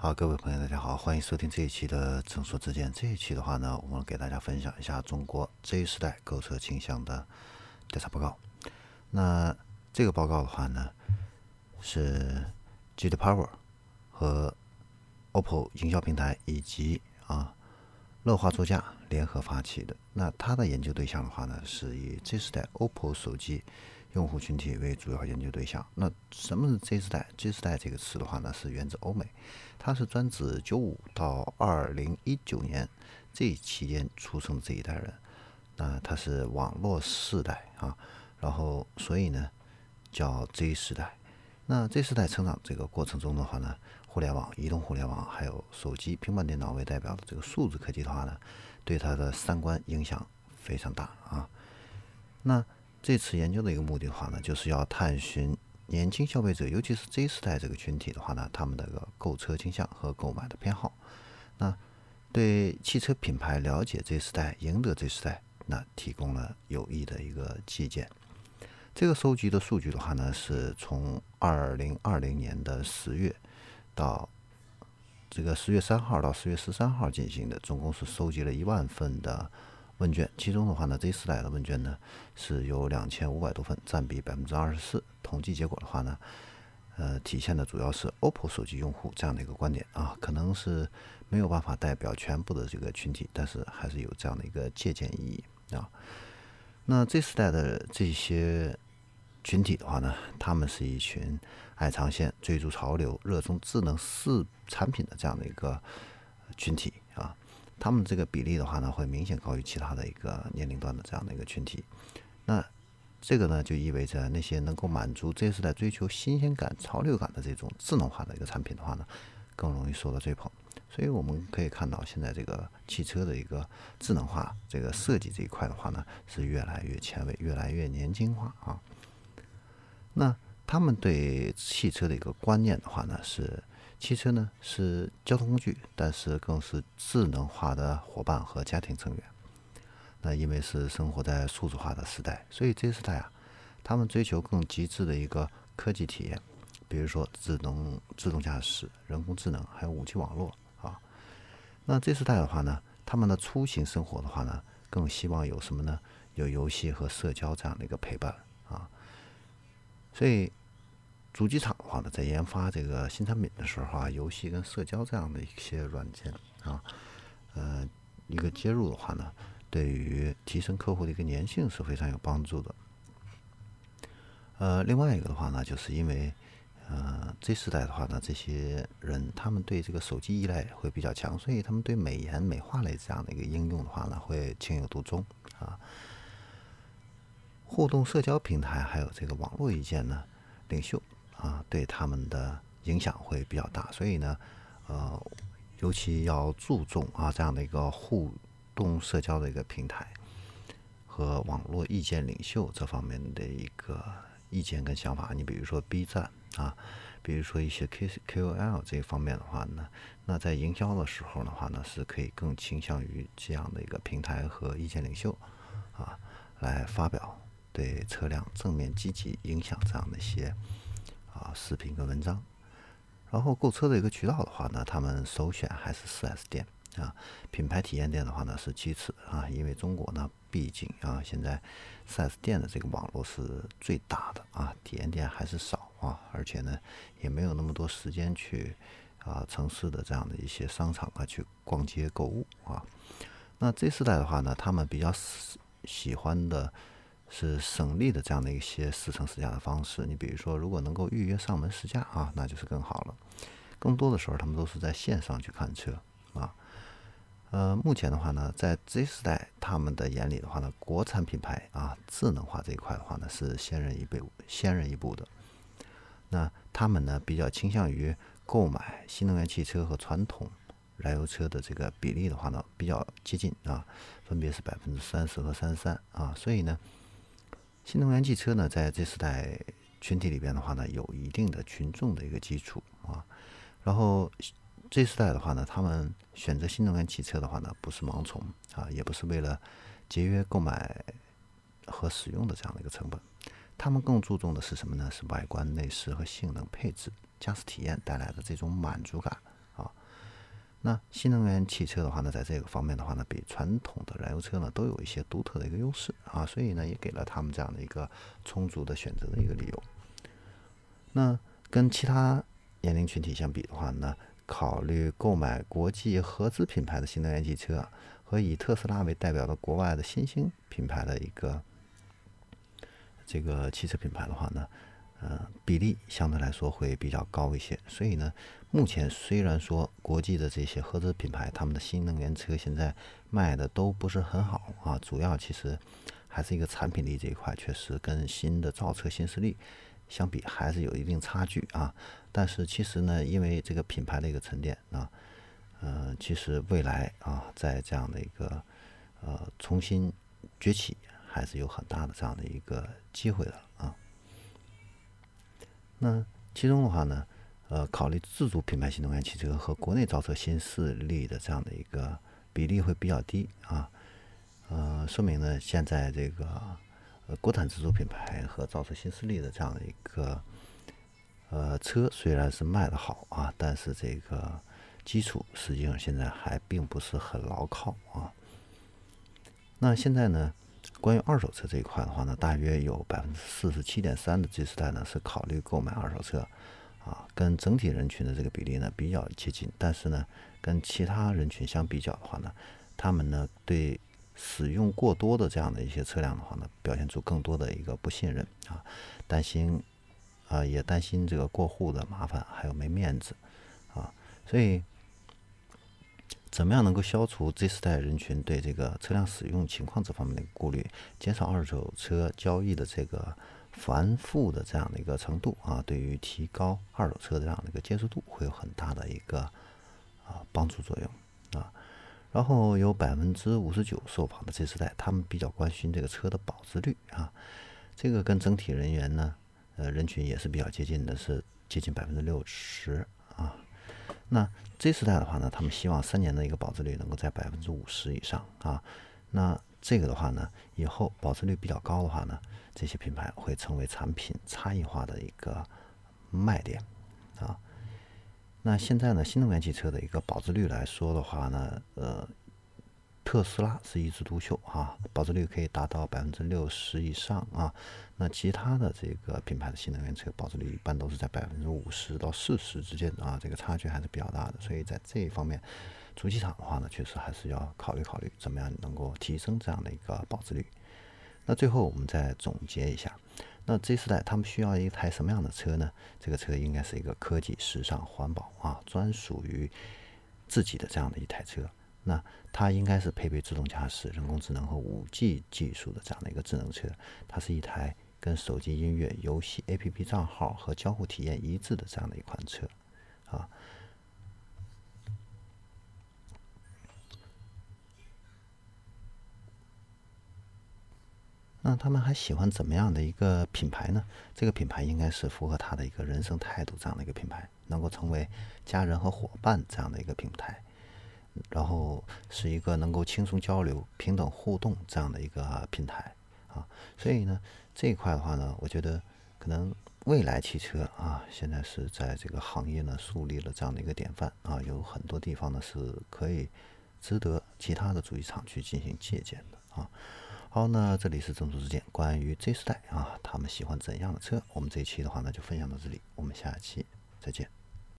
好，各位朋友，大家好，欢迎收听这一期的正说之见。这一期的话呢，我们给大家分享一下中国 Z 时代购车倾向的调查报告。那这个报告的话呢，是 J.D. Power 和 OPPO 营销平台以及啊乐华座驾联合发起的。那它的研究对象的话呢，是以 Z 时代 OPPO 手机。用户群体为主要研究对象。那什么是 Z 世代？Z 世代这个词的话呢，是源自欧美，它是专指九五到二零一九年这期间出生的这一代人。那它是网络世代啊，然后所以呢叫 Z 时代。那 Z 时代成长这个过程中的话呢，互联网、移动互联网还有手机、平板电脑为代表的这个数字科技的话呢，对他的三观影响非常大啊。那这次研究的一个目的的话呢，就是要探寻年轻消费者，尤其是 Z 时代这个群体的话呢，他们的个购车倾向和购买的偏好。那对汽车品牌了解 Z 时代、赢得 Z 时代，那提供了有益的一个借鉴。这个收集的数据的话呢，是从二零二零年的十月到这个十月三号到十月十三号进行的，总共是收集了一万份的。问卷，其中的话呢，Z 四代的问卷呢是有两千五百多份，占比百分之二十四。统计结果的话呢，呃，体现的主要是 OPPO 手机用户这样的一个观点啊，可能是没有办法代表全部的这个群体，但是还是有这样的一个借鉴意义啊。那 Z 四代的这些群体的话呢，他们是一群爱尝鲜、追逐潮流、热衷智能四产品的这样的一个群体啊。他们这个比例的话呢，会明显高于其他的一个年龄段的这样的一个群体。那这个呢，就意味着那些能够满足这时代追求新鲜感、潮流感的这种智能化的一个产品的话呢，更容易受到追捧。所以我们可以看到，现在这个汽车的一个智能化这个设计这一块的话呢，是越来越前卫、越来越年轻化啊。那他们对汽车的一个观念的话呢，是。汽车呢是交通工具，但是更是智能化的伙伴和家庭成员。那因为是生活在数字化的时代，所以这时代啊，他们追求更极致的一个科技体验，比如说智能自动驾驶、人工智能，还有五 G 网络啊。那这时代的话呢，他们的出行生活的话呢，更希望有什么呢？有游戏和社交这样的一个陪伴。所以。主机厂的话呢，在研发这个新产品的时候啊，游戏跟社交这样的一些软件啊，呃，一个接入的话呢，对于提升客户的一个粘性是非常有帮助的。呃，另外一个的话呢，就是因为呃这时代的话呢，这些人他们对这个手机依赖会比较强，所以他们对美颜美化类这样的一个应用的话呢，会情有独钟啊。互动社交平台还有这个网络意见呢，领袖。啊，对他们的影响会比较大，所以呢，呃，尤其要注重啊这样的一个互动社交的一个平台和网络意见领袖这方面的一个意见跟想法。你比如说 B 站啊，比如说一些 K K O L 这方面的话呢，那在营销的时候的话呢，是可以更倾向于这样的一个平台和意见领袖啊来发表对车辆正面积极影响这样的一些。啊，视频跟文章，然后购车的一个渠道的话呢，他们首选还是 4S 店啊，品牌体验店的话呢是其次啊，因为中国呢毕竟啊现在 4S 店的这个网络是最大的啊，体验店还是少啊，而且呢也没有那么多时间去啊城市的这样的一些商场啊去逛街购物啊，那这四代的话呢，他们比较喜欢的。是省力的这样的一些试乘试驾的方式。你比如说，如果能够预约上门试驾啊，那就是更好了。更多的时候，他们都是在线上去看车啊。呃，目前的话呢，在 Z 时代他们的眼里的话呢，国产品牌啊，智能化这一块的话呢，是先人一步先人一步的。那他们呢，比较倾向于购买新能源汽车和传统燃油车的这个比例的话呢，比较接近啊，分别是百分之三十和三十三啊。所以呢。新能源汽车呢，在这时代群体里边的话呢，有一定的群众的一个基础啊。然后这时代的话呢，他们选择新能源汽车的话呢，不是盲从啊，也不是为了节约购买和使用的这样的一个成本，他们更注重的是什么呢？是外观内饰和性能配置、驾驶体验带来的这种满足感。那新能源汽车的话呢，在这个方面的话呢，比传统的燃油车呢都有一些独特的一个优势啊，所以呢，也给了他们这样的一个充足的选择的一个理由。那跟其他年龄群体相比的话呢，考虑购买国际合资品牌的新能源汽车，和以特斯拉为代表的国外的新兴品牌的一个这个汽车品牌的话呢。呃，比例相对来说会比较高一些，所以呢，目前虽然说国际的这些合资品牌，他们的新能源车现在卖的都不是很好啊，主要其实还是一个产品力这一块，确实跟新的造车新势力相比还是有一定差距啊。但是其实呢，因为这个品牌的一个沉淀啊，呃，其实未来啊，在这样的一个呃重新崛起，还是有很大的这样的一个机会的啊。那其中的话呢，呃，考虑自主品牌新能源汽车和国内造车新势力的这样的一个比例会比较低啊，呃，说明呢，现在这个国产自主品牌和造车新势力的这样的一个呃车虽然是卖的好啊，但是这个基础实际上现在还并不是很牢靠啊。那现在呢？关于二手车这一块的话呢，大约有百分之四十七点三的 Z 世代呢是考虑购买二手车，啊，跟整体人群的这个比例呢比较接近。但是呢，跟其他人群相比较的话呢，他们呢对使用过多的这样的一些车辆的话呢，表现出更多的一个不信任啊，担心啊，也担心这个过户的麻烦，还有没面子啊，所以。怎么样能够消除 Z 世代人群对这个车辆使用情况这方面的顾虑，减少二手车交易的这个繁复的这样的一个程度啊？对于提高二手车这样的一个接受度，会有很大的一个啊帮助作用啊。然后有百分之五十九受访的 Z 世代，他们比较关心这个车的保值率啊。这个跟整体人员呢，呃，人群也是比较接近的，是接近百分之六十啊。那 Z 时代的话呢，他们希望三年的一个保值率能够在百分之五十以上啊。那这个的话呢，以后保值率比较高的话呢，这些品牌会成为产品差异化的一个卖点啊。那现在呢，新能源汽车的一个保值率来说的话呢，呃。特斯拉是一枝独秀啊，保值率可以达到百分之六十以上啊。那其他的这个品牌的新能源车保值率一般都是在百分之五十到四十之间啊，这个差距还是比较大的。所以在这一方面，主机厂的话呢，确实还是要考虑考虑怎么样能够提升这样的一个保值率。那最后我们再总结一下，那这时代他们需要一台什么样的车呢？这个车应该是一个科技、时尚、环保啊，专属于自己的这样的一台车。那它应该是配备自动驾驶、人工智能和五 G 技术的这样的一个智能车。它是一台跟手机音乐、游戏、APP 账号和交互体验一致的这样的一款车，啊。那他们还喜欢怎么样的一个品牌呢？这个品牌应该是符合他的一个人生态度这样的一个品牌，能够成为家人和伙伴这样的一个品牌。然后是一个能够轻松交流、平等互动这样的一个平台啊，所以呢，这一块的话呢，我觉得可能未来汽车啊，现在是在这个行业呢树立了这样的一个典范啊，有很多地方呢是可以值得其他的主机厂去进行借鉴的啊。好，那这里是正说之见，关于 Z 世代啊，他们喜欢怎样的车？我们这一期的话呢就分享到这里，我们下期再见。